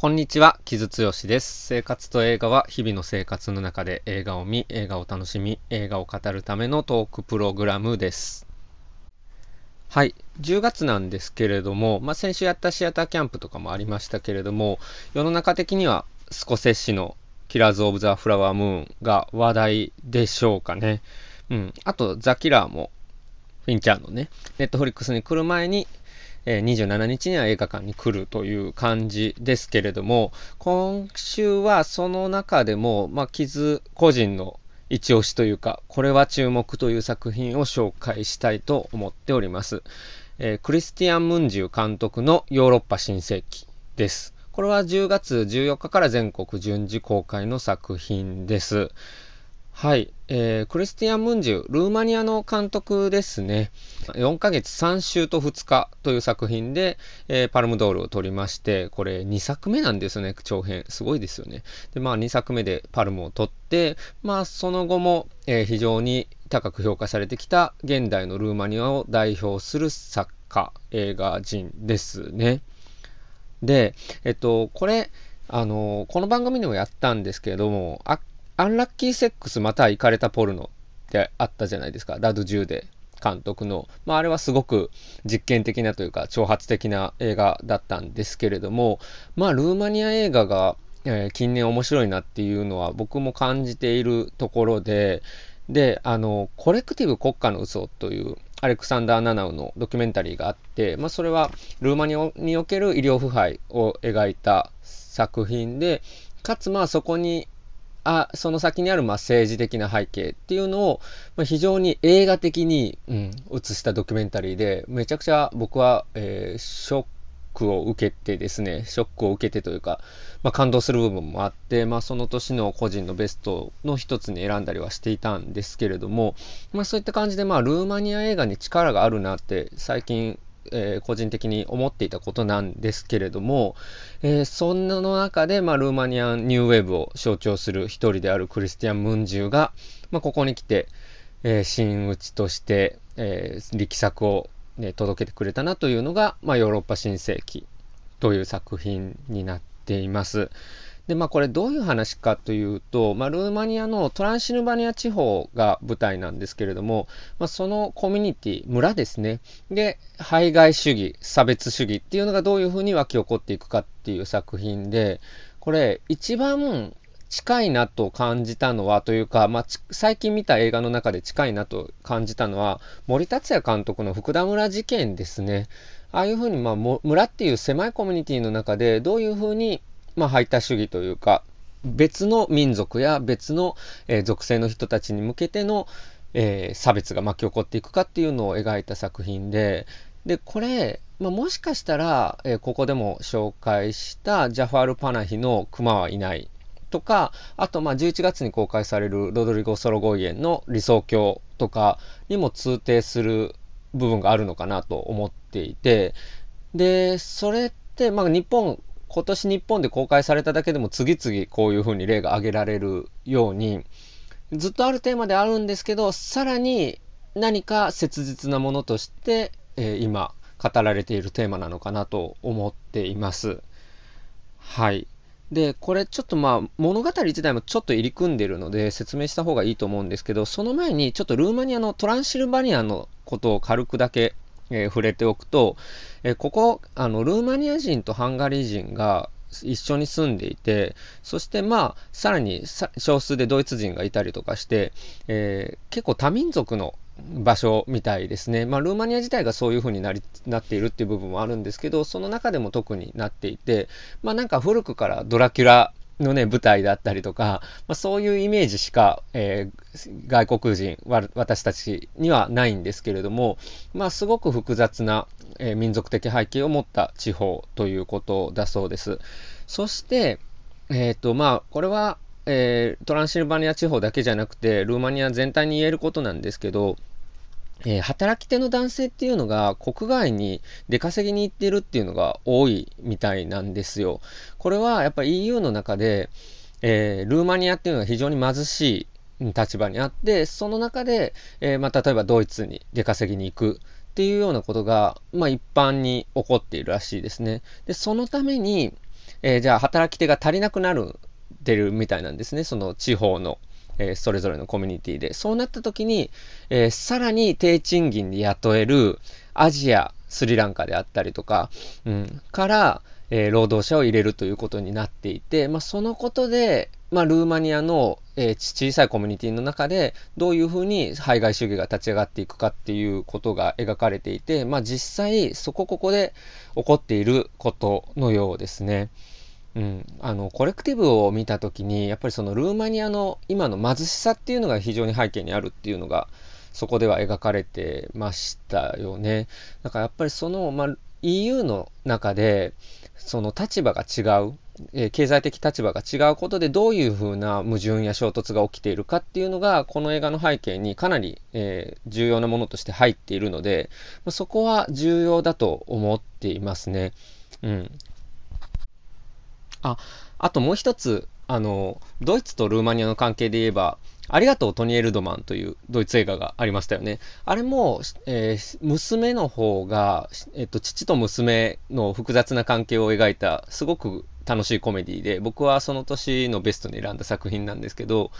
こんにちは、木津剛です。生活と映画は日々の生活の中で映画を見、映画を楽しみ、映画を語るためのトークプログラムです。はい、10月なんですけれども、まあ、先週やったシアターキャンプとかもありましたけれども、世の中的にはスコセッシのキラーズ・オブ・ザ・フラワームーンが話題でしょうかね。うん。あと、ザ・キラーも、フィンチャーのね、ネットフリックスに来る前に、え27日には映画館に来るという感じですけれども、今週はその中でも、まあ、傷個人の一押しというか、これは注目という作品を紹介したいと思っております。えー、クリスティアン・ムンジュ監督のヨーロッパ新世紀です。これは10月14日から全国順次公開の作品です。はい、えー、クリスティアン・ムンジュ、ルーマニアの監督ですね。4ヶ月3週と2日という作品で、えー、パルムドールを取りまして、これ2作目なんですね、長編。すごいですよね。で、まあ2作目でパルムを取って、まあその後も、えー、非常に高く評価されてきた現代のルーマニアを代表する作家、映画人ですね。で、えっと、これ、あの、この番組でもやったんですけれども、アアンラッキーセックスまた行かれたポルノってあったじゃないですか。ラド10で監督の。まあ、あれはすごく実験的なというか、挑発的な映画だったんですけれども、まあ、ルーマニア映画が、えー、近年面白いなっていうのは僕も感じているところで、で、あの、コレクティブ国家の嘘という、アレクサンダー・ナナウのドキュメンタリーがあって、まあ、それはルーマニアにおける医療腐敗を描いた作品で、かつまあそこにあその先にあるまあ政治的な背景っていうのを、まあ、非常に映画的に、うん、映したドキュメンタリーで、めちゃくちゃ僕は、えー、ショックを受けてですね、ショックを受けてというか、まあ、感動する部分もあって、まあ、その年の個人のベストの一つに選んだりはしていたんですけれども、まあ、そういった感じで、まあ、ルーマニア映画に力があるなって最近えー、個人的に思っていたことなんですけれども、えー、そんなの中で、まあ、ルーマニアンニューウェーブを象徴する一人であるクリスティアン・ムンジュが、まあ、ここに来て、えー、真打ちとして、えー、力作を、ね、届けてくれたなというのが、まあ、ヨーロッパ新世紀という作品になっています。で、まあこれどういう話かというと、まあルーマニアのトランシルバニア地方が舞台なんですけれども、まあそのコミュニティ、村ですね。で、排外主義、差別主義っていうのがどういうふうに湧き起こっていくかっていう作品で、これ一番近いなと感じたのはというか、まあ、最近見た映画の中で近いなと感じたのは森達也監督の福田村事件ですね。ああいうふうに、まあ、村っていう狭いコミュニティの中でどういうふうにまあ、排他主義というか、別の民族や別の、え、属性の人たちに向けての、えー、差別が巻き起こっていくかっていうのを描いた作品で、で、これ、まあ、もしかしたら、えー、ここでも紹介したジャファール・パナヒの熊はいないとか、あと、まあ、11月に公開されるロドリゴ・ソロゴイエンの理想郷とかにも通底する部分があるのかなと思っていて、で、それって、まあ、日本今年日本で公開されただけでも次々こういうふうに例が挙げられるように、ずっとあるテーマであるんですけど、さらに何か切実なものとして、えー、今語られているテーマなのかなと思っています。はい。で、これちょっとまあ物語自体もちょっと入り組んでるので説明した方がいいと思うんですけど、その前にちょっとルーマニアのトランシルバニアのことを軽くだけえー、触れておくと、えー、ここ、あの、ルーマニア人とハンガリー人が一緒に住んでいて、そしてまあ、さらに少数でドイツ人がいたりとかして、えー、結構多民族の場所みたいですね。まあ、ルーマニア自体がそういう風になりなっているっていう部分もあるんですけど、その中でも特になっていて、まあなんか古くからドラキュラのね、舞台だったりとか、まあ、そういうイメージしか、えー、外国人、私たちにはないんですけれども、まあ、すごく複雑な、えー、民族的背景を持った地方ということだそうです。そして、えっ、ー、と、まあ、これは、えトランシルバニア地方だけじゃなくて、ルーマニア全体に言えることなんですけど、えー、働き手の男性っていうのが国外に出稼ぎに行ってるっていうのが多いみたいなんですよ。これはやっぱり EU の中で、えー、ルーマニアっていうのは非常に貧しい立場にあって、その中で、えー、まあ、例えばドイツに出稼ぎに行くっていうようなことが、まあ、一般に起こっているらしいですね。で、そのために、えー、じゃあ働き手が足りなくなる、てるみたいなんですね。その地方の、えー、それぞれのコミュニティで。そうなった時に、えー、さらに低賃金で雇えるアジア、スリランカであったりとか、うん、から、えー、労働者を入れるということになっていて、まあ、そのことで、まあ、ルーマニアの、えー、小さいコミュニティの中で、どういうふうに排外主義が立ち上がっていくかっていうことが描かれていて、まあ、実際、そこここで起こっていることのようですね。うん、あのコレクティブを見た時にやっぱりそのルーマニアの今の貧しさっていうのが非常に背景にあるっていうのがそこでは描かれてましたよね。だからやっぱりその、まあ、EU の中でその立場が違う、えー、経済的立場が違うことでどういうふうな矛盾や衝突が起きているかっていうのがこの映画の背景にかなり、えー、重要なものとして入っているので、まあ、そこは重要だと思っていますね。うん。あ、あともう一つ、あの、ドイツとルーマニアの関係で言えば、ありがとうトニ・エルドマンというドイツ映画がありましたよね。あれも、えー、娘の方が、えっ、と、父と娘の複雑な関係を描いた、すごく楽しいコメディで、僕はその年のベストに選んだ作品なんですけど、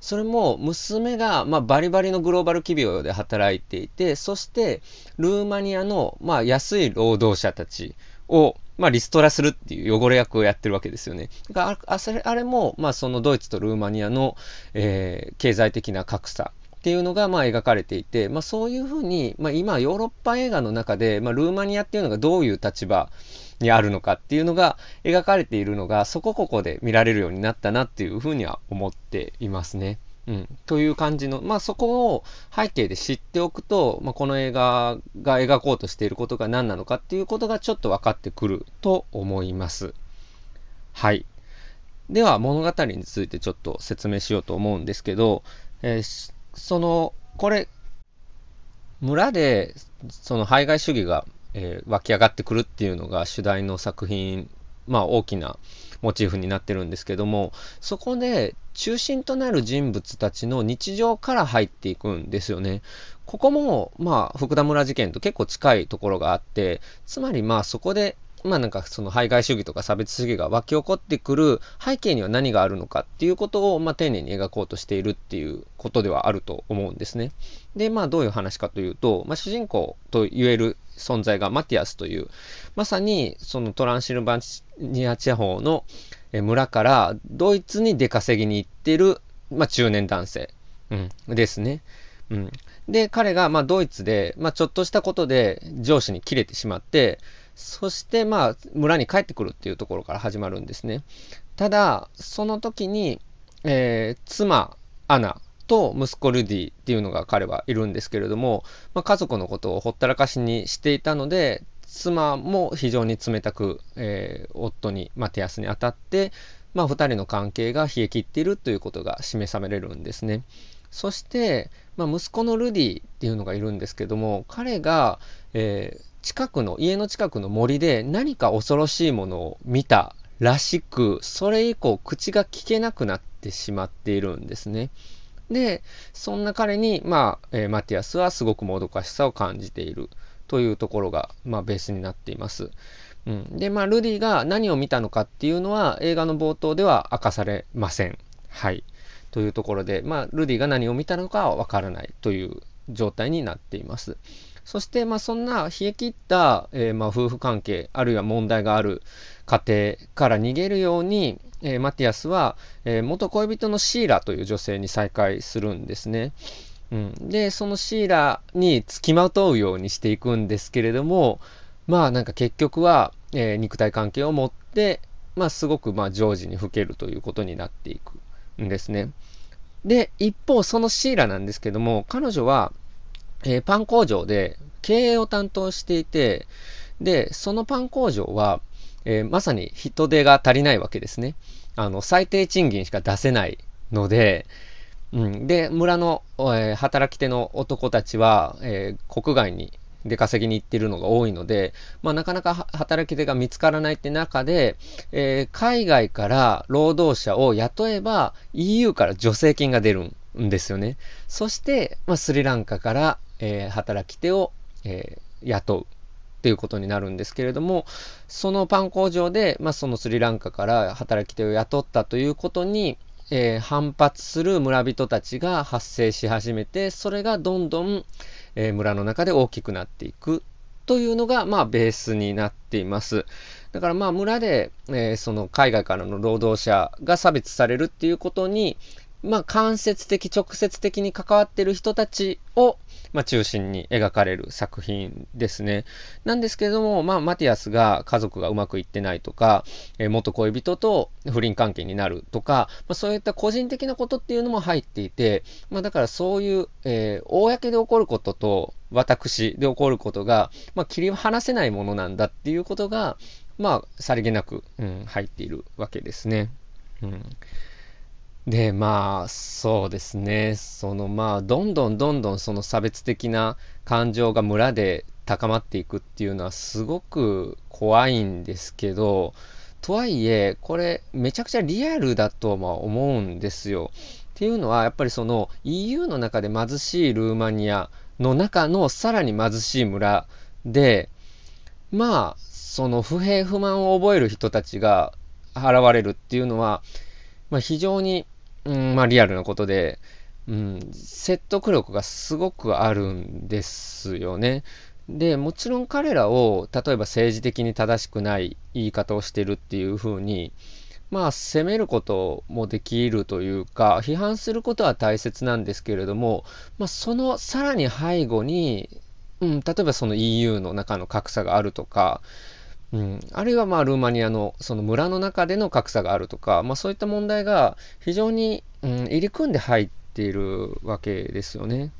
それも娘が、まあ、バリバリのグローバル企業で働いていて、そしてルーマニアの、まあ、安い労働者たちを、まあ、リストラするっていう汚れ役をやってるわけですよね。だからあれあれも、まあ、そのドイツとルーマニアの、えー、経済的な格差っていうのがまあ描かれていて、まあ、そういうふうに、まあ、今ヨーロッパ映画の中で、まあ、ルーマニアっていうのがどういう立場にあるのかっていうのが描かれているのがそこここで見られるようになったなっていうふうには思っていますね。うん、という感じの、まあそこを背景で知っておくと、まあ、この映画が描こうとしていることが何なのかっていうことがちょっと分かってくると思います。はい。では物語についてちょっと説明しようと思うんですけど、えー、その、これ、村でその排外主義が、えー、湧き上がってくるっていうのが主題の作品、まあ大きなモチーフになってるんですけども、そこで中心となる人物たちの日常から入っていくんですよね。ここも、まあ、福田村事件と結構近いところがあって、つまりまあそこでまあなんかその排外主義とか差別主義が湧き起こってくる背景には何があるのかっていうことをまあ丁寧に描こうとしているっていうことではあると思うんですね。で、まあどういう話かというと、まあ主人公と言える存在がマティアスという、まさにそのトランシルバニア地方の村からドイツに出稼ぎに行ってる、まあ、中年男性、うん、ですね。うん、で、彼がまあドイツで、まあ、ちょっとしたことで上司に切れてしまって、そして、まあ、村に帰ってくるっていうところから始まるんですね。ただ、その時に、えー、妻、アナと息子ルディっていうのが彼はいるんですけれども、まあ、家族のことをほったらかしにしていたので、妻も非常に冷たく、えー、夫に、マティアスに当たって、まあ、2人の関係が冷え切っているということが示されるんですね。そして、まあ、息子のルディっていうのがいるんですけども、彼が、えー、近くの、家の近くの森で何か恐ろしいものを見たらしく、それ以降口が聞けなくなってしまっているんですね。で、そんな彼に、まあ、えー、マティアスはすごくもどかしさを感じているというところが、まあ、ベースになっています。うん、で、まあ、ルディが何を見たのかっていうのは映画の冒頭では明かされません。はい。というところで、まあ、ルディが何を見たのかはわからないという状態になっています。そして、まあ、そんな冷え切った、えー、まあ、夫婦関係、あるいは問題がある家庭から逃げるように、えー、マティアスは、えー、元恋人のシーラという女性に再会するんですね。うん、で、そのシーラに付きまとうようにしていくんですけれども、まあなんか結局は、えー、肉体関係を持って、まあすごくまあ常時に老けるということになっていくんですね。で、一方そのシーラなんですけども、彼女は、えー、パン工場で経営を担当していて、で、そのパン工場は、えー、まさに人手が足りないわけですね。あの、最低賃金しか出せないので、うん、で、村の、えー、働き手の男たちは、えー、国外に出稼ぎに行ってるのが多いので、まあ、なかなか働き手が見つからないって中で、えー、海外から労働者を雇えば EU から助成金が出るんですよね。そして、まあ、スリランカから、えー、働き手を、えー、雇う。っていうことになるんですけれども、そのパン工場で、まあ、そのスリランカから働き手を雇ったということに、えー、反発する村人たちが発生し始めて、それがどんどん、えー、村の中で大きくなっていくというのが、まあ、ベースになっています。だからまあ村で、えー、その海外からの労働者が差別されるっていうことに、まあ、間接的、直接的に関わってる人たちを、まあ、中心に描かれる作品ですね。なんですけれども、まあ、マティアスが家族がうまくいってないとか、えー、元恋人と不倫関係になるとか、まあ、そういった個人的なことっていうのも入っていて、まあ、だからそういう、えー、公で起こることと、私で起こることが、まあ、切り離せないものなんだっていうことが、まあ、さりげなく、うん、入っているわけですね。うんで、まあ、そうですね。その、まあ、どんどんどんどんその差別的な感情が村で高まっていくっていうのはすごく怖いんですけど、とはいえ、これめちゃくちゃリアルだとは思うんですよ。っていうのは、やっぱりその EU の中で貧しいルーマニアの中のさらに貧しい村で、まあ、その不平不満を覚える人たちが現れるっていうのは、まあ、非常にうん、まあリアルなことで、うん、説得力がすごくあるんですよね。で、もちろん彼らを、例えば政治的に正しくない言い方をしてるっていうふうに、まあ、責めることもできるというか、批判することは大切なんですけれども、まあ、そのさらに背後に、うん、例えばその EU の中の格差があるとか、うん、あるいはまあルーマニアのその村の中での格差があるとか、まあ、そういった問題が非常に、うん、入り組んで入っているわけですよね。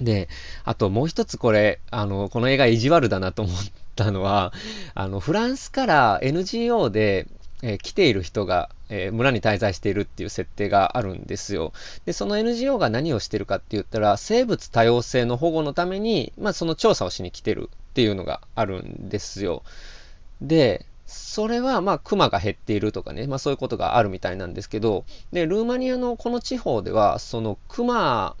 で、あともう一つこれ、あの、この映画意地悪だなと思ったのは、あの、フランスから NGO で、えー、来ている人が、えー、村に滞在しているっていう設定があるんですよ。で、その NGO が何をしてるかって言ったら、生物多様性の保護のために、まあ、その調査をしに来てるっていうのがあるんですよ。で、それは、まあ、熊が減っているとかね、まあ、そういうことがあるみたいなんですけど、で、ルーマニアのこの地方では、その熊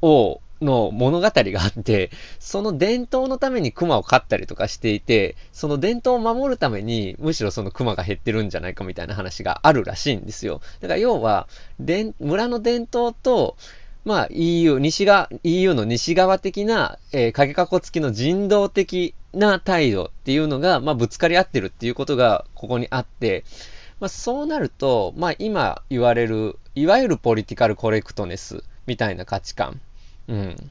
を、の物語があって、その伝統のために熊を飼ったりとかしていて、その伝統を守るために、むしろその熊が減ってるんじゃないかみたいな話があるらしいんですよ。だから要は、村の伝統と、まあ EU、西側、EU の西側的な、えー、影かこ付きの人道的な態度っていうのが、まあぶつかり合ってるっていうことがここにあって、まあそうなると、まあ今言われる、いわゆるポリティカルコレクトネスみたいな価値観、うん、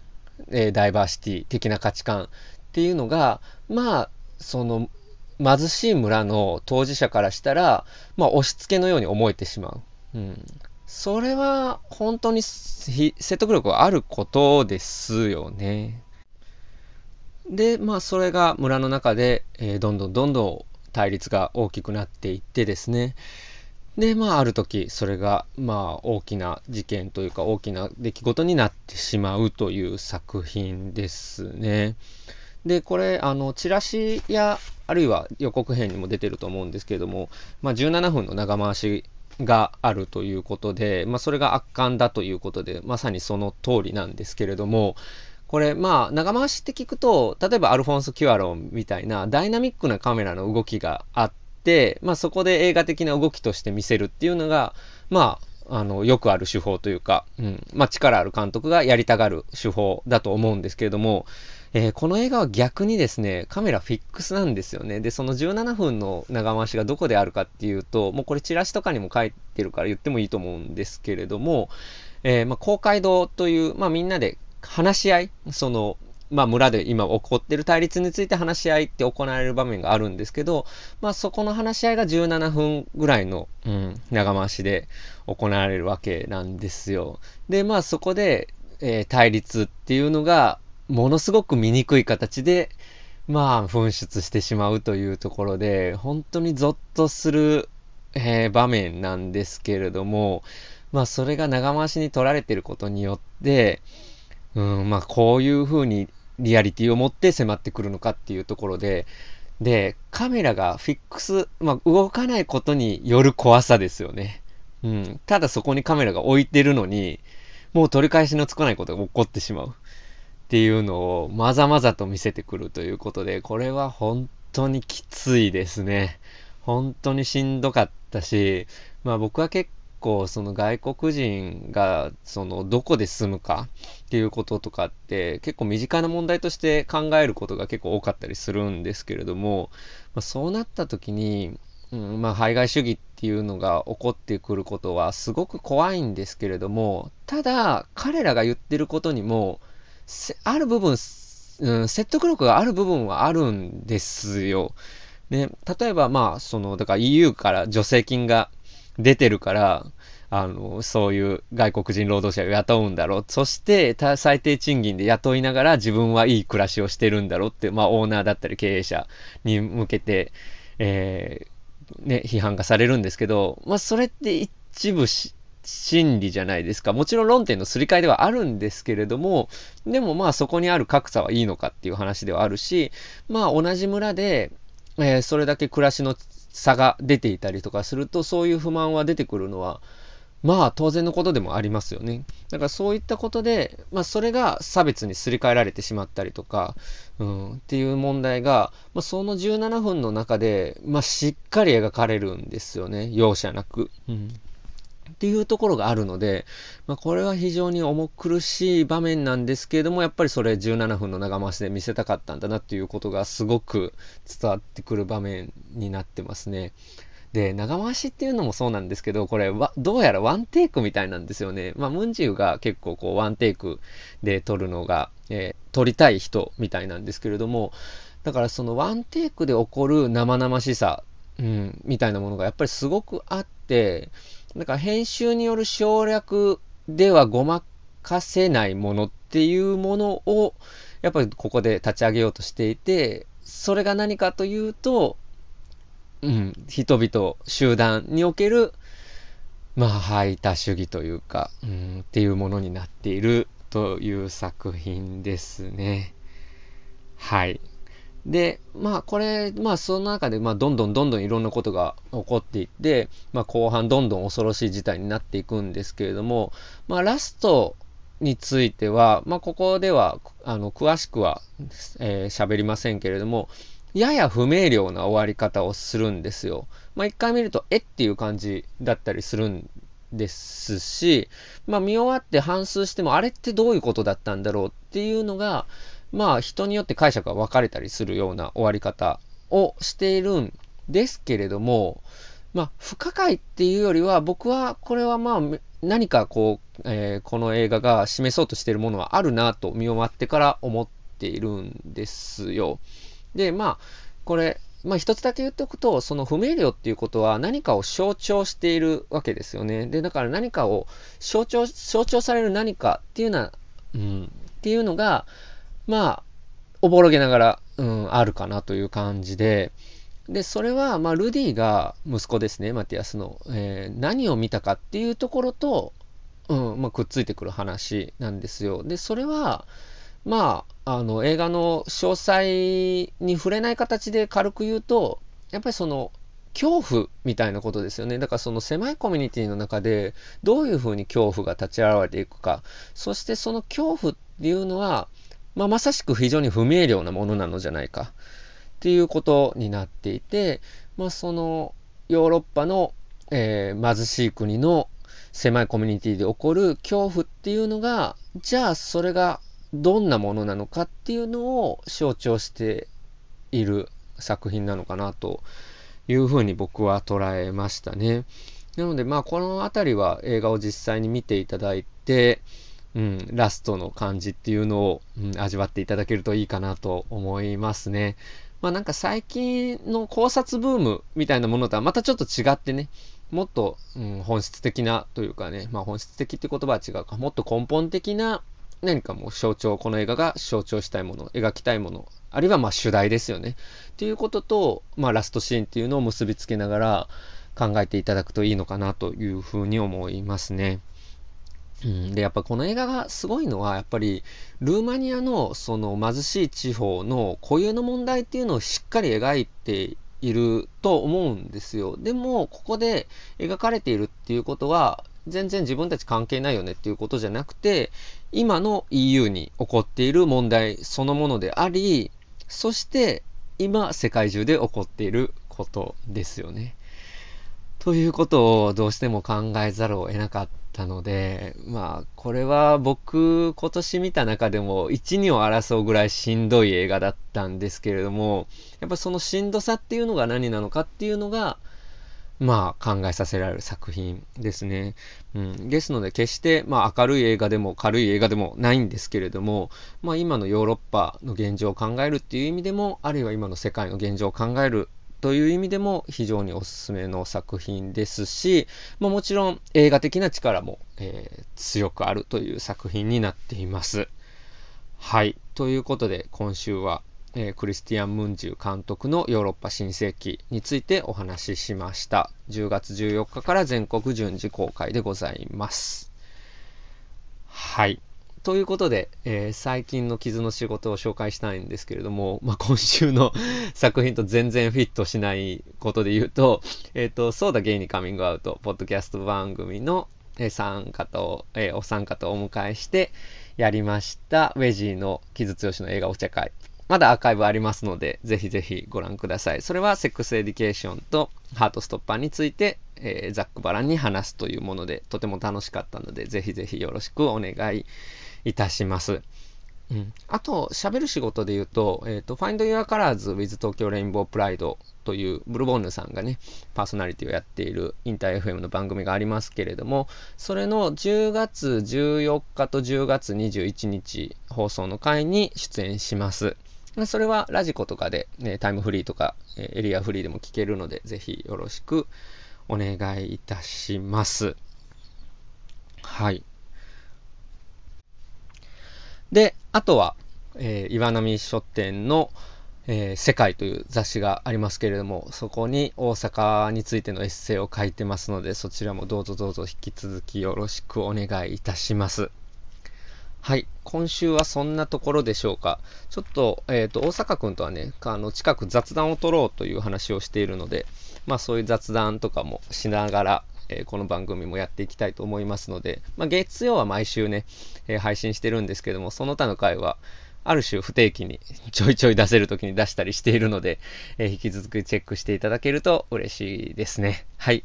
えー、ダイバーシティ的な価値観っていうのが、まあ、その、貧しい村の当事者からしたら、まあ押し付けのように思えてしまう。うん。それは本当に説得力があることですよね。で、まあそれが村の中で、えー、どんどんどんどん対立が大きくなっていってですね。で、まあある時それがまあ大きな事件というか大きな出来事になってしまうという作品ですね。で、これ、あの、チラシや、あるいは予告編にも出てると思うんですけれども、まあ、17分の長回しがあるということで、まあ、それが圧巻だということで、まさにその通りなんですけれども、これ、まあ、長回しって聞くと、例えばアルフォンス・キュアロンみたいなダイナミックなカメラの動きがあって、まあ、そこで映画的な動きとして見せるっていうのが、まあ、あの、よくある手法というか、うん、まあ、力ある監督がやりたがる手法だと思うんですけれども、えー、この映画は逆にですね、カメラフィックスなんですよね。で、その17分の長回しがどこであるかっていうと、もうこれチラシとかにも書いてるから言ってもいいと思うんですけれども、えー、まあ、公会堂という、まあ、みんなで話し合い、その、まあ、村で今起こってる対立について話し合いって行われる場面があるんですけど、まあ、そこの話し合いが17分ぐらいの、うん、長回しで行われるわけなんですよ。で、まあ、そこで、えー、対立っていうのが、ものすごく醜い形で、まあ、噴出してしまうというところで、本当にゾッとする、えー、場面なんですけれども、まあ、それが長回しに取られていることによって、うん、まあ、こういう風にリアリティを持って迫ってくるのかっていうところで、で、カメラがフィックス、まあ、動かないことによる怖さですよね。うん。ただそこにカメラが置いてるのに、もう取り返しのつかないことが起こってしまう。っていうのをまざまざと見せてくるということで、これは本当にきついですね。本当にしんどかったし、まあ僕は結構その外国人がそのどこで住むかっていうこととかって結構身近な問題として考えることが結構多かったりするんですけれども、まあ、そうなった時に、うん、まあ排外主義っていうのが起こってくることはすごく怖いんですけれども、ただ彼らが言ってることにもある部分、うん、説得力がある部分はあるんですよ。で、例えばまあ、その、だから EU から助成金が出てるから、あの、そういう外国人労働者を雇うんだろう。そして、最低賃金で雇いながら自分はいい暮らしをしてるんだろうって、まあ、オーナーだったり経営者に向けて、えー、ね、批判がされるんですけど、まあ、それって一部し真理じゃないですか。もちろん論点のすり替えではあるんですけれども、でもまあそこにある格差はいいのかっていう話ではあるし、まあ同じ村で、えー、それだけ暮らしの差が出ていたりとかすると、そういう不満は出てくるのは、まあ当然のことでもありますよね。だからそういったことで、まあそれが差別にすり替えられてしまったりとか、うん、っていう問題が、まあ、その17分の中で、まあしっかり描かれるんですよね。容赦なく。うんっていうところがあるので、まあ、これは非常に重苦しい場面なんですけれども、やっぱりそれ17分の長回しで見せたかったんだなっていうことがすごく伝わってくる場面になってますね。で、長回しっていうのもそうなんですけど、これは、どうやらワンテイクみたいなんですよね。まあ、ムンジウが結構こう、ワンテイクで撮るのが、えー、撮りたい人みたいなんですけれども、だからそのワンテイクで起こる生々しさ、うん、みたいなものがやっぱりすごくあって、だか編集による省略ではごまかせないものっていうものを、やっぱりここで立ち上げようとしていて、それが何かというと、うん、人々、集団における、まあ、排他主義というか、うん、っていうものになっているという作品ですね。はい。で、まあこれ、まあその中で、まあどんどんどんどんいろんなことが起こっていって、まあ後半どんどん恐ろしい事態になっていくんですけれども、まあラストについては、まあここでは、あの、詳しくは、えー、喋りませんけれども、やや不明瞭な終わり方をするんですよ。まあ一回見ると、えっ？ていう感じだったりするんですし、まあ見終わって反数しても、あれってどういうことだったんだろうっていうのが、まあ人によって解釈が分かれたりするような終わり方をしているんですけれども、まあ不可解っていうよりは僕はこれはまあ何かこう、えー、この映画が示そうとしているものはあるなと見終わってから思っているんですよ。で、まあこれ、まあ一つだけ言っておくと、その不明瞭っていうことは何かを象徴しているわけですよね。で、だから何かを象徴、象徴される何かっていうのは、うん、っていうのが、まあ、おぼろげながら、うん、あるかなという感じで、で、それは、まあ、ルディが息子ですね、マティアスの、えー、何を見たかっていうところと、うん、まあ、くっついてくる話なんですよ。で、それは、まあ、あの、映画の詳細に触れない形で軽く言うと、やっぱりその、恐怖みたいなことですよね。だからその狭いコミュニティの中でどういうふうに恐怖が立ち現れていくか。そしてその恐怖っていうのは、まあ、まさしく非常に不明瞭なものなのじゃないかっていうことになっていて、まあ、そのヨーロッパの、えー、貧しい国の狭いコミュニティで起こる恐怖っていうのが、じゃあそれがどんなものなのかっていうのを象徴している作品なのかなというふうに僕は捉えましたね。なのでまあこのあたりは映画を実際に見ていただいて、うん、ラストの感じっていうのを、うん、味わっていただけるといいかなと思いますね。まあなんか最近の考察ブームみたいなものとはまたちょっと違ってね、もっと、うん、本質的なというかね、まあ本質的って言葉は違うか、もっと根本的な何かもう象徴、この映画が象徴したいもの、描きたいもの、あるいはまあ主題ですよね。っていうことと、まあラストシーンっていうのを結びつけながら考えていただくといいのかなというふうに思いますね。うん、で、やっぱこの映画がすごいのは、やっぱり、ルーマニアのその貧しい地方の固有の問題っていうのをしっかり描いていると思うんですよ。でも、ここで描かれているっていうことは、全然自分たち関係ないよねっていうことじゃなくて、今の EU に起こっている問題そのものであり、そして今世界中で起こっていることですよね。ということをどうしても考えざるを得なかったので、まあ、これは僕、今年見た中でも1、2を争うぐらいしんどい映画だったんですけれども、やっぱそのしんどさっていうのが何なのかっていうのが、まあ、考えさせられる作品ですね。うん、ですので、決して、まあ、明るい映画でも軽い映画でもないんですけれども、まあ、今のヨーロッパの現状を考えるっていう意味でも、あるいは今の世界の現状を考えるという意味でも非常におすすめの作品ですし、まあ、もちろん映画的な力も、えー、強くあるという作品になっています。はい。ということで、今週はえー、クリスティアン・ムンジュ監督のヨーロッパ新世紀についてお話ししました。10月14日から全国順次公開でございます。はい。ということで、えー、最近の傷の仕事を紹介したいんですけれども、まあ、今週の 作品と全然フィットしないことで言うと、えっ、ー、と、そうだゲイにカミングアウト、ポッドキャスト番組の、えー、参加と、えお参加とお迎えしてやりました、ウェジーの傷強しの映画お茶会。まだアーカイブありますので、ぜひぜひご覧ください。それはセックスエディケーションとハートストッパーについて、えー、ざっくばらんに話すというもので、とても楽しかったので、ぜひぜひよろしくお願いいたします。うん、あと、喋る仕事で言うと、えっ、ー、と、Find Your Colors with 東京レインボープライドというブルボンヌさんがね、パーソナリティをやっているインター FM の番組がありますけれども、それの10月14日と10月21日放送の回に出演します。それはラジコとかで、ね、タイムフリーとか、エリアフリーでも聞けるので、ぜひよろしくお願いいたします。はい。で、あとは、えー、岩波書店の、えー、世界という雑誌がありますけれども、そこに大阪についてのエッセイを書いてますので、そちらもどうぞどうぞ引き続きよろしくお願いいたします。はい。今週はそんなところでしょうか。ちょっと、えっ、ー、と、大阪くんとはね、あの、近く雑談を取ろうという話をしているので、まあそういう雑談とかもしながら、え、この番組もやっていきたいと思いますので、まあ月曜は毎週ね、え、配信してるんですけども、その他の回は、ある種不定期に ちょいちょい出せる時に出したりしているので、えー、引き続きチェックしていただけると嬉しいですね。はい。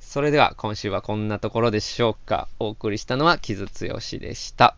それでは今週はこんなところでしょうか。お送りしたのは木津剛でした。